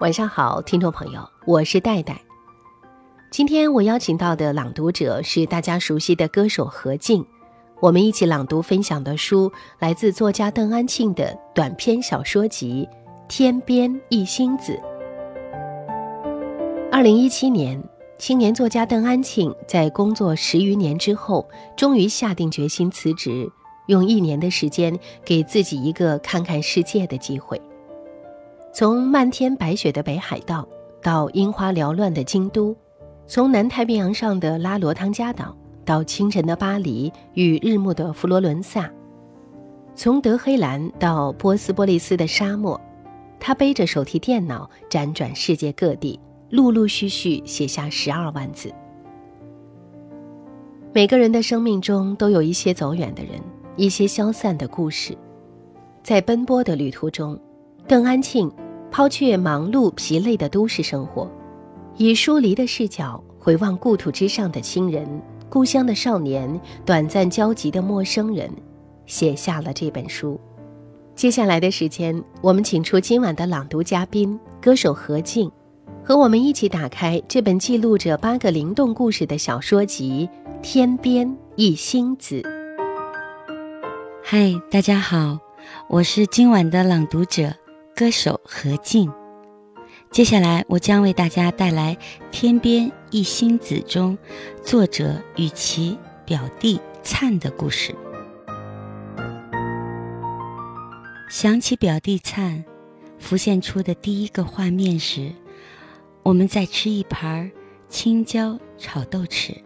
晚上好，听众朋友，我是戴戴。今天我邀请到的朗读者是大家熟悉的歌手何静，我们一起朗读分享的书来自作家邓安庆的短篇小说集《天边一星子》。二零一七年，青年作家邓安庆在工作十余年之后，终于下定决心辞职，用一年的时间给自己一个看看世界的机会。从漫天白雪的北海道到樱花缭乱的京都，从南太平洋上的拉罗汤加岛到清晨的巴黎与日暮的佛罗伦萨，从德黑兰到波斯波利斯的沙漠，他背着手提电脑辗转世界各地，陆陆续续写下十二万字。每个人的生命中都有一些走远的人，一些消散的故事，在奔波的旅途中。邓安庆抛却忙碌疲累的都市生活，以疏离的视角回望故土之上的亲人、故乡的少年、短暂交集的陌生人，写下了这本书。接下来的时间，我们请出今晚的朗读嘉宾歌手何静，和我们一起打开这本记录着八个灵动故事的小说集《天边一星子》。嗨，大家好，我是今晚的朗读者。歌手何静，接下来我将为大家带来《天边一星子》中作者与其表弟灿的故事。想起表弟灿，浮现出的第一个画面时，我们在吃一盘青椒炒豆豉。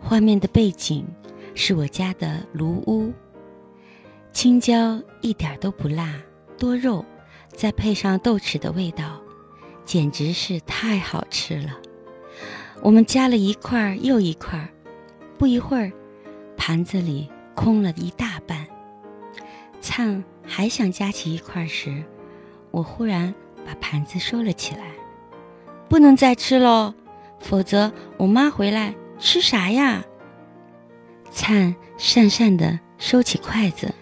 画面的背景是我家的炉屋，青椒一点都不辣。多肉，再配上豆豉的味道，简直是太好吃了。我们夹了一块又一块，不一会儿，盘子里空了一大半。灿还想夹起一块时，我忽然把盘子收了起来，不能再吃喽，否则我妈回来吃啥呀？灿讪讪地收起筷子，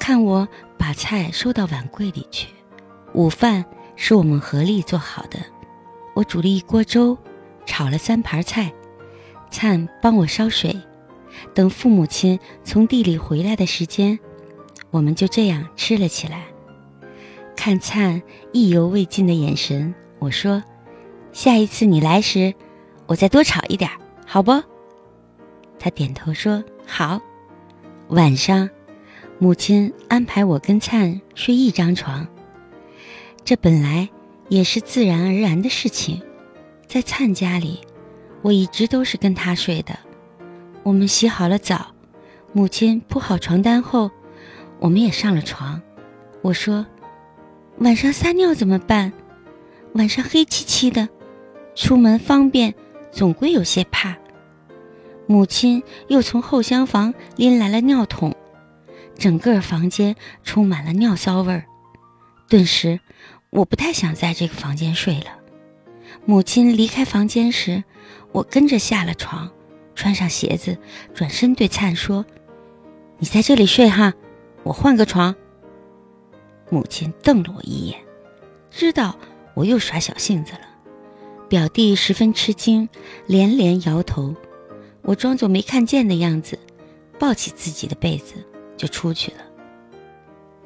看我。把菜收到碗柜里去。午饭是我们合力做好的，我煮了一锅粥，炒了三盘菜，灿帮我烧水。等父母亲从地里回来的时间，我们就这样吃了起来。看灿意犹未尽的眼神，我说：“下一次你来时，我再多炒一点，好不？”他点头说：“好。”晚上。母亲安排我跟灿睡一张床，这本来也是自然而然的事情。在灿家里，我一直都是跟他睡的。我们洗好了澡，母亲铺好床单后，我们也上了床。我说：“晚上撒尿怎么办？晚上黑漆漆的，出门方便，总归有些怕。”母亲又从后厢房拎来了尿桶。整个房间充满了尿骚味儿，顿时我不太想在这个房间睡了。母亲离开房间时，我跟着下了床，穿上鞋子，转身对灿说：“你在这里睡哈，我换个床。”母亲瞪了我一眼，知道我又耍小性子了。表弟十分吃惊，连连摇头。我装作没看见的样子，抱起自己的被子。就出去了。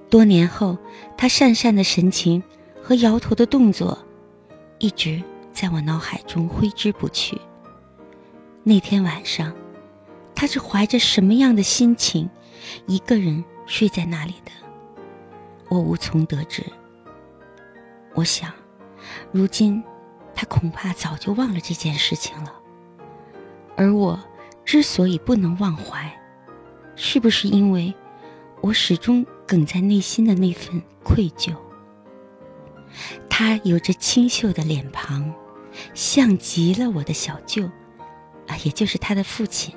多年后，他讪讪的神情和摇头的动作，一直在我脑海中挥之不去。那天晚上，他是怀着什么样的心情，一个人睡在那里的？我无从得知。我想，如今他恐怕早就忘了这件事情了。而我之所以不能忘怀，是不是因为？我始终梗在内心的那份愧疚。他有着清秀的脸庞，像极了我的小舅，啊，也就是他的父亲。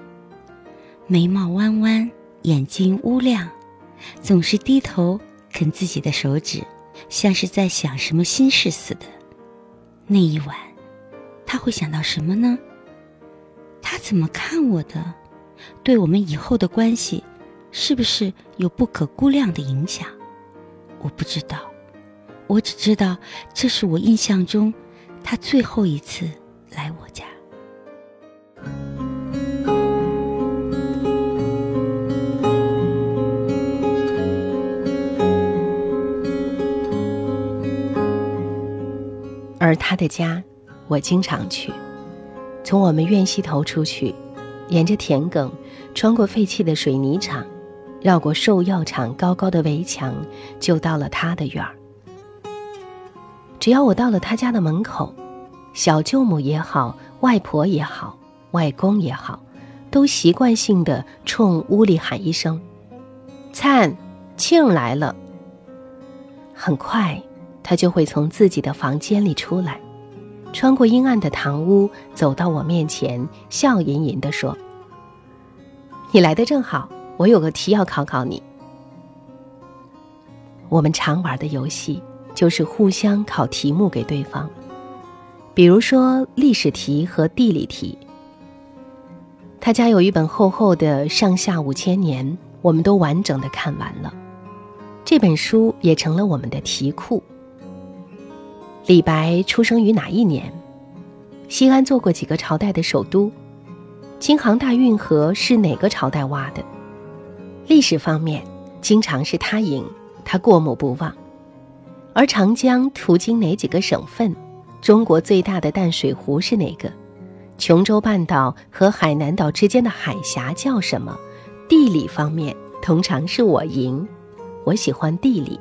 眉毛弯弯，眼睛乌亮，总是低头啃自己的手指，像是在想什么心事似的。那一晚，他会想到什么呢？他怎么看我的？对我们以后的关系？是不是有不可估量的影响？我不知道，我只知道这是我印象中他最后一次来我家。而他的家，我经常去。从我们院西头出去，沿着田埂，穿过废弃的水泥厂，绕过兽药厂高高的围墙，就到了他的院儿。只要我到了他家的门口，小舅母也好，外婆也好，外公也好，都习惯性的冲屋里喊一声：“灿，庆来了。”很快，他就会从自己的房间里出来。穿过阴暗的堂屋，走到我面前，笑吟吟地说：“你来的正好，我有个题要考考你。我们常玩的游戏就是互相考题目给对方，比如说历史题和地理题。他家有一本厚厚的《上下五千年》，我们都完整的看完了，这本书也成了我们的题库。”李白出生于哪一年？西安做过几个朝代的首都？京杭大运河是哪个朝代挖的？历史方面，经常是他赢，他过目不忘。而长江途经哪几个省份？中国最大的淡水湖是哪个？琼州半岛和海南岛之间的海峡叫什么？地理方面，通常是我赢，我喜欢地理。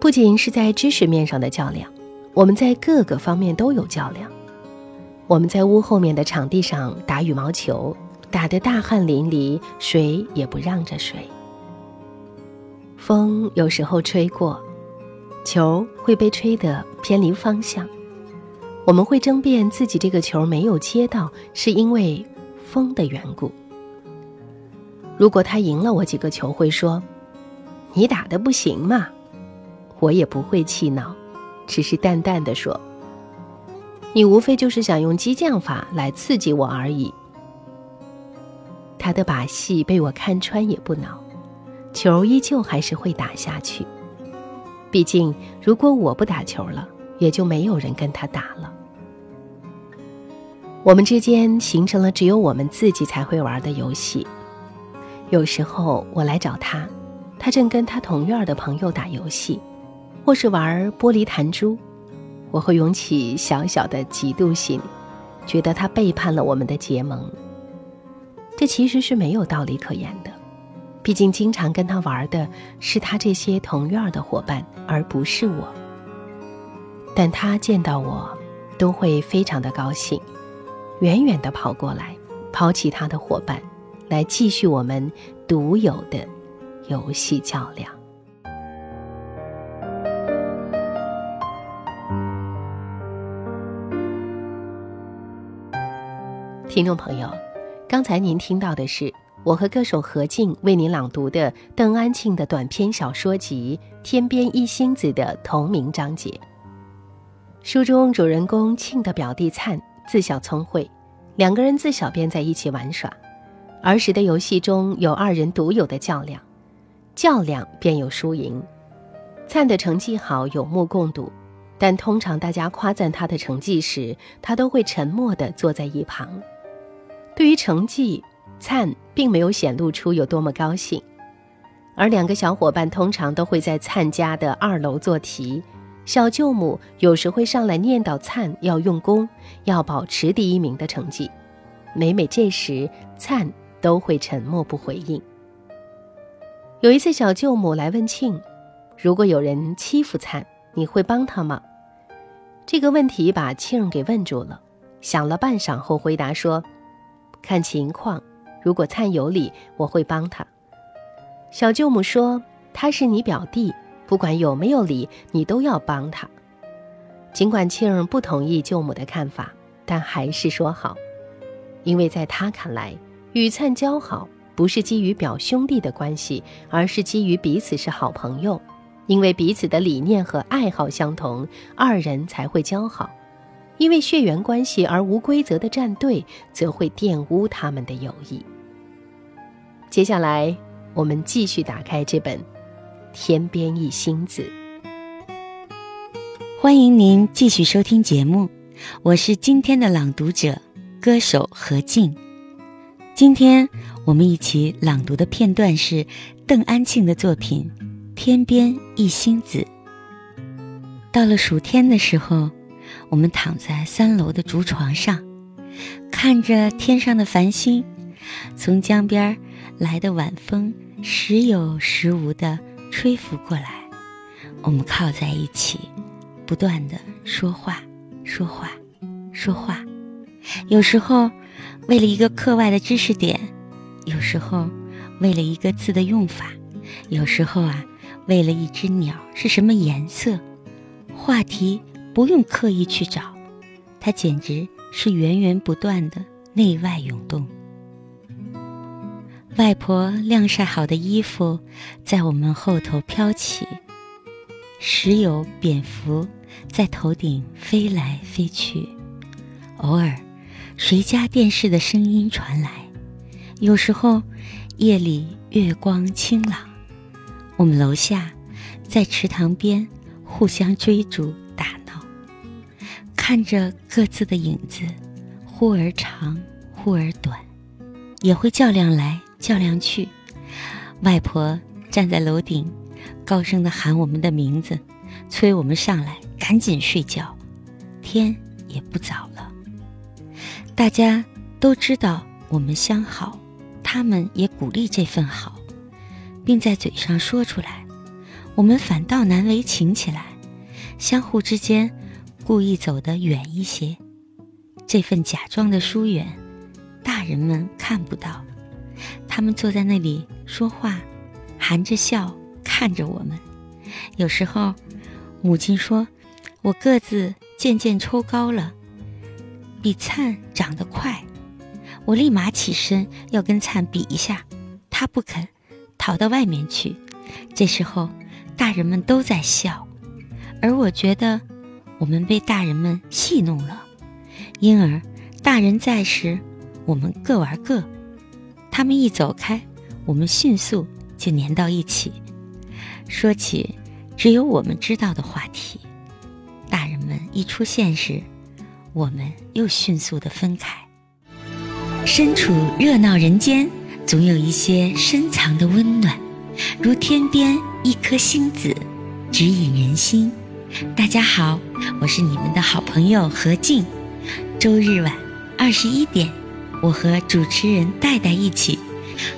不仅是在知识面上的较量，我们在各个方面都有较量。我们在屋后面的场地上打羽毛球，打得大汗淋漓，谁也不让着谁。风有时候吹过，球会被吹得偏离方向，我们会争辩自己这个球没有接到是因为风的缘故。如果他赢了我几个球，会说：“你打的不行嘛。”我也不会气恼，只是淡淡的说：“你无非就是想用激将法来刺激我而已。”他的把戏被我看穿也不恼，球依旧还是会打下去。毕竟，如果我不打球了，也就没有人跟他打了。我们之间形成了只有我们自己才会玩的游戏。有时候我来找他，他正跟他同院的朋友打游戏。或是玩玻璃弹珠，我会涌起小小的嫉妒心，觉得他背叛了我们的结盟。这其实是没有道理可言的，毕竟经常跟他玩的是他这些同院的伙伴，而不是我。但他见到我，都会非常的高兴，远远的跑过来，抛弃他的伙伴，来继续我们独有的游戏较量。听众朋友，刚才您听到的是我和歌手何静为您朗读的邓安庆的短篇小说集《天边一星子》的同名章节。书中主人公庆的表弟灿自小聪慧，两个人自小便在一起玩耍。儿时的游戏中有二人独有的较量，较量便有输赢。灿的成绩好，有目共睹，但通常大家夸赞他的成绩时，他都会沉默地坐在一旁。对于成绩，灿并没有显露出有多么高兴，而两个小伙伴通常都会在灿家的二楼做题，小舅母有时会上来念叨灿要用功，要保持第一名的成绩。每每这时，灿都会沉默不回应。有一次，小舅母来问庆：“如果有人欺负灿，你会帮他吗？”这个问题把庆给问住了，想了半晌后回答说。看情况，如果灿有理，我会帮他。小舅母说：“他是你表弟，不管有没有理，你都要帮他。”尽管庆儿不同意舅母的看法，但还是说好，因为在他看来，与灿交好不是基于表兄弟的关系，而是基于彼此是好朋友，因为彼此的理念和爱好相同，二人才会交好。因为血缘关系而无规则的站队，则会玷污他们的友谊。接下来，我们继续打开这本《天边一星子。欢迎您继续收听节目，我是今天的朗读者，歌手何静。今天我们一起朗读的片段是邓安庆的作品《天边一星子》。到了暑天的时候，我们躺在三楼的竹床上，看着天上的繁星，从江边来的晚风时有时无的吹拂过来，我们靠在一起。不断的说话，说话，说话。有时候，为了一个课外的知识点；有时候，为了一个字的用法；有时候啊，为了一只鸟是什么颜色。话题不用刻意去找，它简直是源源不断的内外涌动。外婆晾晒好的衣服在我们后头飘起，时有蝙蝠。在头顶飞来飞去，偶尔，谁家电视的声音传来。有时候，夜里月光清朗，我们楼下在池塘边互相追逐，看着各自的影子，忽而长，忽而短，也会较量来较量去。外婆站在楼顶，高声的喊我们的名字，催我们上来。赶紧睡觉，天也不早了。大家都知道我们相好，他们也鼓励这份好，并在嘴上说出来。我们反倒难为情起来，相互之间故意走得远一些。这份假装的疏远，大人们看不到。他们坐在那里说话，含着笑看着我们。有时候，母亲说。我个子渐渐抽高了，比灿长得快。我立马起身要跟灿比一下，他不肯，逃到外面去。这时候，大人们都在笑，而我觉得我们被大人们戏弄了。因而，大人在时，我们各玩各；他们一走开，我们迅速就粘到一起，说起只有我们知道的话题。大人们一出现时，我们又迅速的分开。身处热闹人间，总有一些深藏的温暖，如天边一颗星子，指引人心。大家好，我是你们的好朋友何静。周日晚二十一点，我和主持人戴戴一起，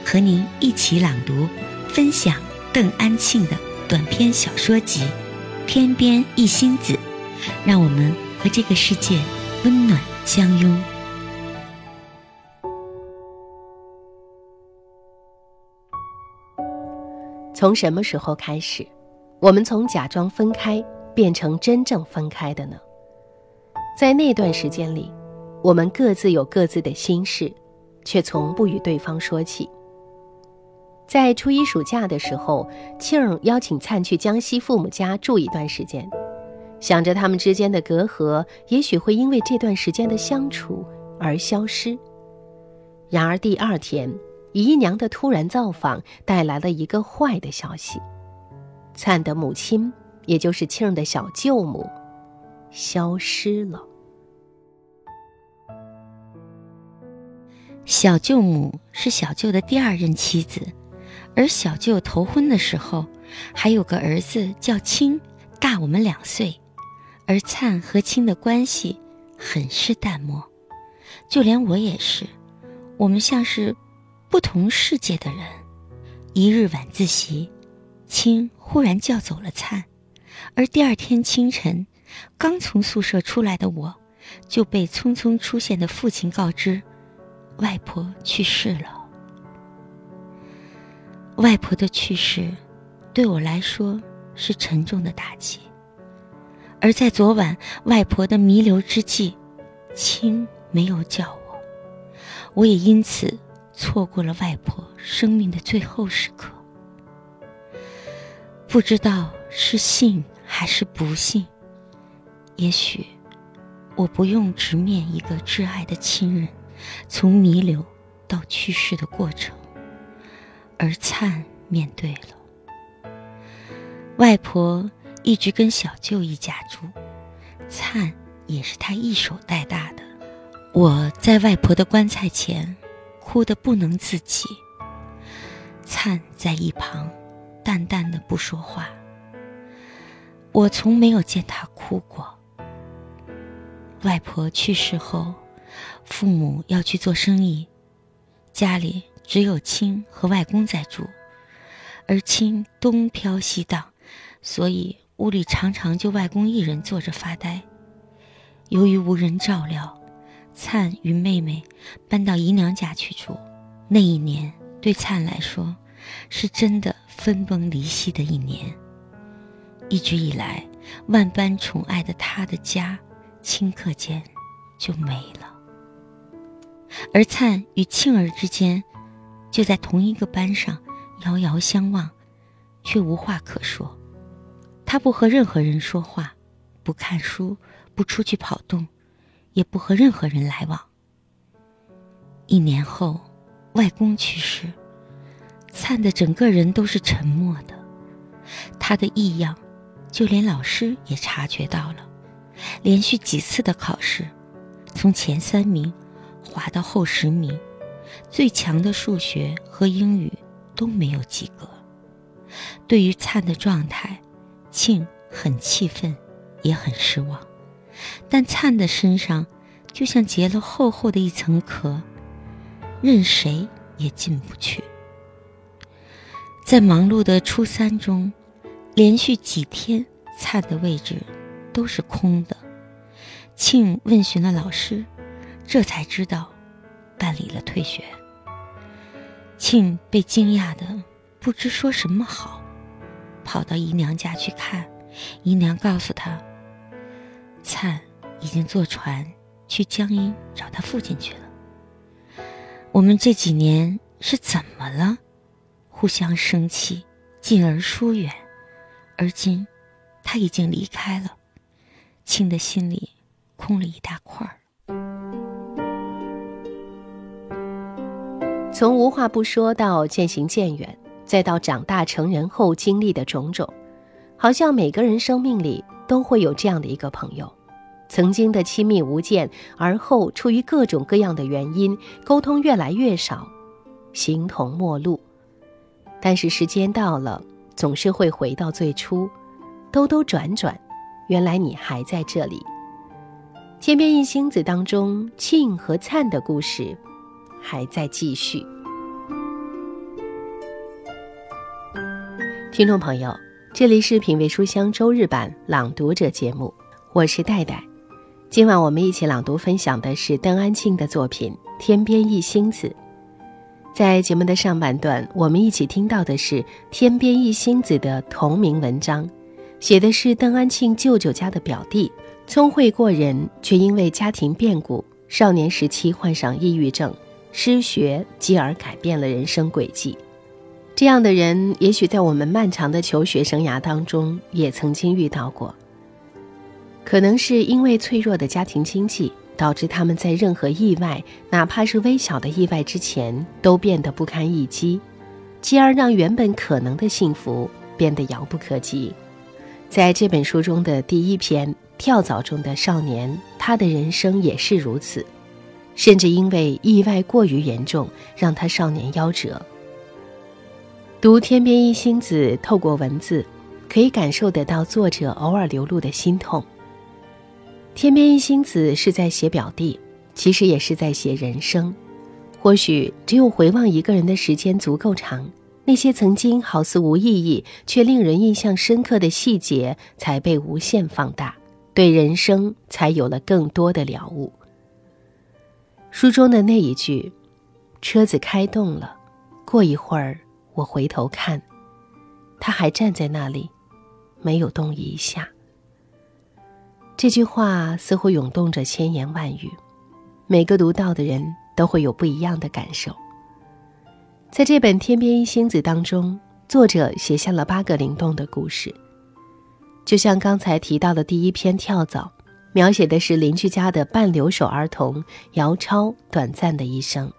和您一起朗读、分享邓安庆的短篇小说集《天边一星子》。让我们和这个世界温暖相拥。从什么时候开始，我们从假装分开变成真正分开的呢？在那段时间里，我们各自有各自的心事，却从不与对方说起。在初一暑假的时候，庆儿邀请灿去江西父母家住一段时间。想着他们之间的隔阂，也许会因为这段时间的相处而消失。然而第二天，姨娘的突然造访带来了一个坏的消息：灿的母亲，也就是庆儿的小舅母，消失了。小舅母是小舅的第二任妻子，而小舅头婚的时候，还有个儿子叫青，大我们两岁。而灿和青的关系很是淡漠，就连我也是，我们像是不同世界的人。一日晚自习，青忽然叫走了灿，而第二天清晨，刚从宿舍出来的我，就被匆匆出现的父亲告知，外婆去世了。外婆的去世，对我来说是沉重的打击。而在昨晚外婆的弥留之际，亲没有叫我，我也因此错过了外婆生命的最后时刻。不知道是幸还是不幸，也许我不用直面一个挚爱的亲人从弥留到去世的过程，而灿面对了。外婆一直跟小舅一家住，灿也是她一手带大的。我在外婆的棺材前，哭得不能自己。灿在一旁，淡淡的不说话。我从没有见他哭过。外婆去世后，父母要去做生意，家里只有亲和外公在住，而亲东飘西荡，所以屋里常常就外公一人坐着发呆。由于无人照料。灿与妹妹搬到姨娘家去住，那一年对灿来说，是真的分崩离析的一年。一直以来万般宠爱的他的家，顷刻间就没了。而灿与庆儿之间，就在同一个班上，遥遥相望，却无话可说。他不和任何人说话，不看书，不出去跑动。也不和任何人来往。一年后，外公去世，灿的整个人都是沉默的。他的异样，就连老师也察觉到了。连续几次的考试，从前三名滑到后十名，最强的数学和英语都没有及格。对于灿的状态，庆很气愤，也很失望。但灿的身上，就像结了厚厚的一层壳，任谁也进不去。在忙碌的初三中，连续几天，灿的位置都是空的。庆问询了老师，这才知道办理了退学。庆被惊讶的不知说什么好，跑到姨娘家去看，姨娘告诉他。灿已经坐船去江阴找他父亲去了。我们这几年是怎么了？互相生气，进而疏远，而今他已经离开了，庆的心里空了一大块儿。从无话不说到渐行渐远，再到长大成人后经历的种种，好像每个人生命里。都会有这样的一个朋友，曾经的亲密无间，而后出于各种各样的原因，沟通越来越少，形同陌路。但是时间到了，总是会回到最初，兜兜转转，原来你还在这里。天边一星子当中，庆和灿的故事还在继续。听众朋友。这里是品味书香周日版朗读者节目，我是戴戴。今晚我们一起朗读分享的是邓安庆的作品《天边一星子》。在节目的上半段，我们一起听到的是《天边一星子》的同名文章，写的是邓安庆舅舅家的表弟，聪慧过人，却因为家庭变故，少年时期患上抑郁症，失学，继而改变了人生轨迹。这样的人，也许在我们漫长的求学生涯当中也曾经遇到过。可能是因为脆弱的家庭经济，导致他们在任何意外，哪怕是微小的意外之前，都变得不堪一击，继而让原本可能的幸福变得遥不可及。在这本书中的第一篇《跳蚤中的少年》，他的人生也是如此，甚至因为意外过于严重，让他少年夭折。读《天边一星子》，透过文字，可以感受得到作者偶尔流露的心痛。《天边一星子》是在写表弟，其实也是在写人生。或许只有回望一个人的时间足够长，那些曾经好似无意义却令人印象深刻的细节，才被无限放大，对人生才有了更多的了悟。书中的那一句：“车子开动了，过一会儿。”我回头看，他还站在那里，没有动一下。这句话似乎涌动着千言万语，每个读到的人都会有不一样的感受。在这本《天边一星子》当中，作者写下了八个灵动的故事，就像刚才提到的第一篇《跳蚤》，描写的是邻居家的半留守儿童姚超短暂的一生。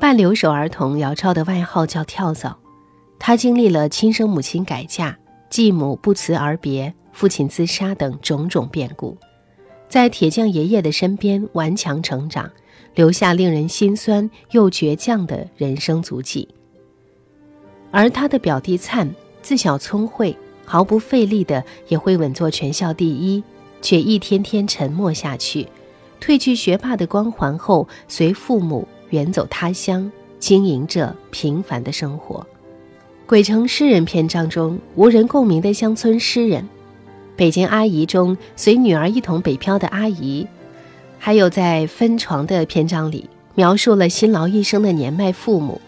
半留守儿童姚超的外号叫跳蚤，他经历了亲生母亲改嫁、继母不辞而别、父亲自杀等种种变故，在铁匠爷爷的身边顽强成长，留下令人心酸又倔强的人生足迹。而他的表弟灿自小聪慧，毫不费力的也会稳坐全校第一，却一天天沉默下去。褪去学霸的光环后，随父母远走他乡，经营着平凡的生活。《鬼城诗人》篇章中无人共鸣的乡村诗人，《北京阿姨》中随女儿一同北漂的阿姨，还有在分床的篇章里描述了辛劳一生的年迈父母。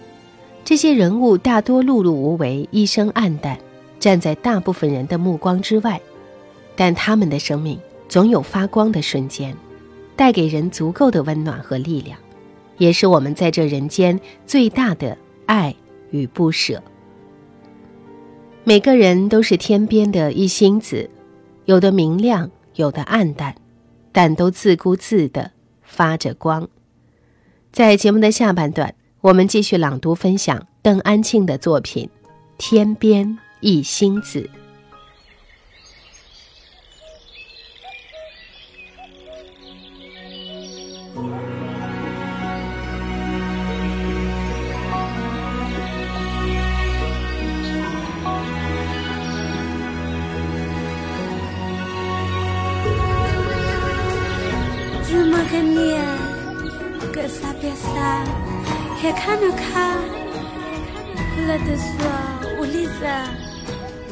这些人物大多碌碌无为，一生黯淡，站在大部分人的目光之外，但他们的生命总有发光的瞬间。带给人足够的温暖和力量，也是我们在这人间最大的爱与不舍。每个人都是天边的一星子，有的明亮，有的暗淡，但都自顾自的发着光。在节目的下半段，我们继续朗读分享邓安庆的作品《天边一星子》。想，还看不看？还看不了多少。我理解，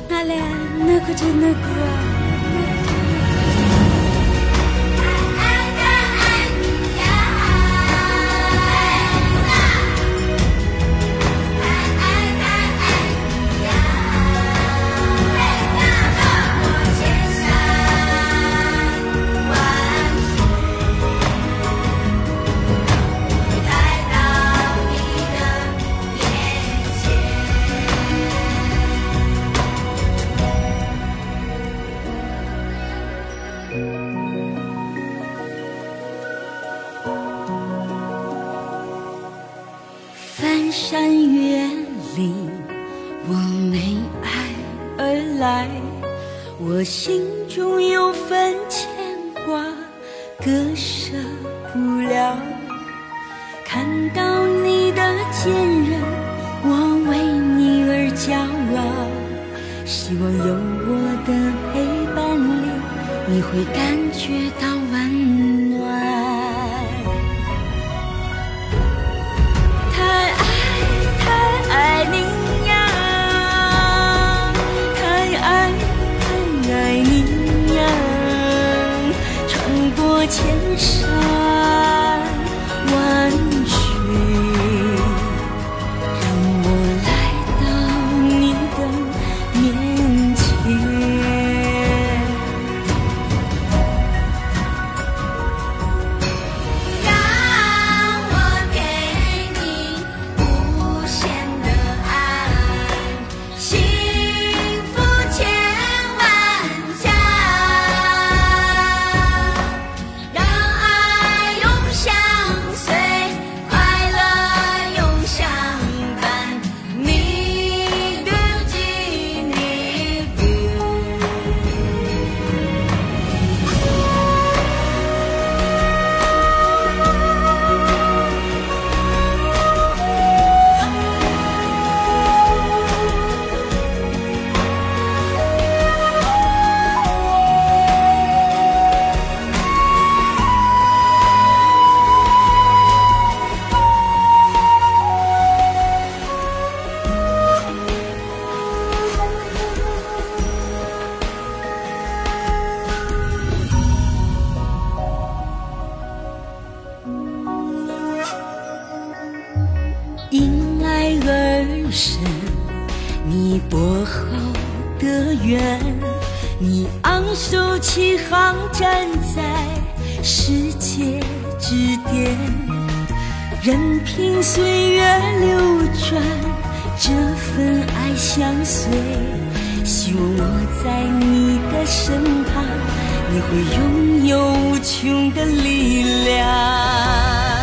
那两个就那个。心千月流转，这份爱相随。希望我在你的身旁，你会拥有无穷的力量。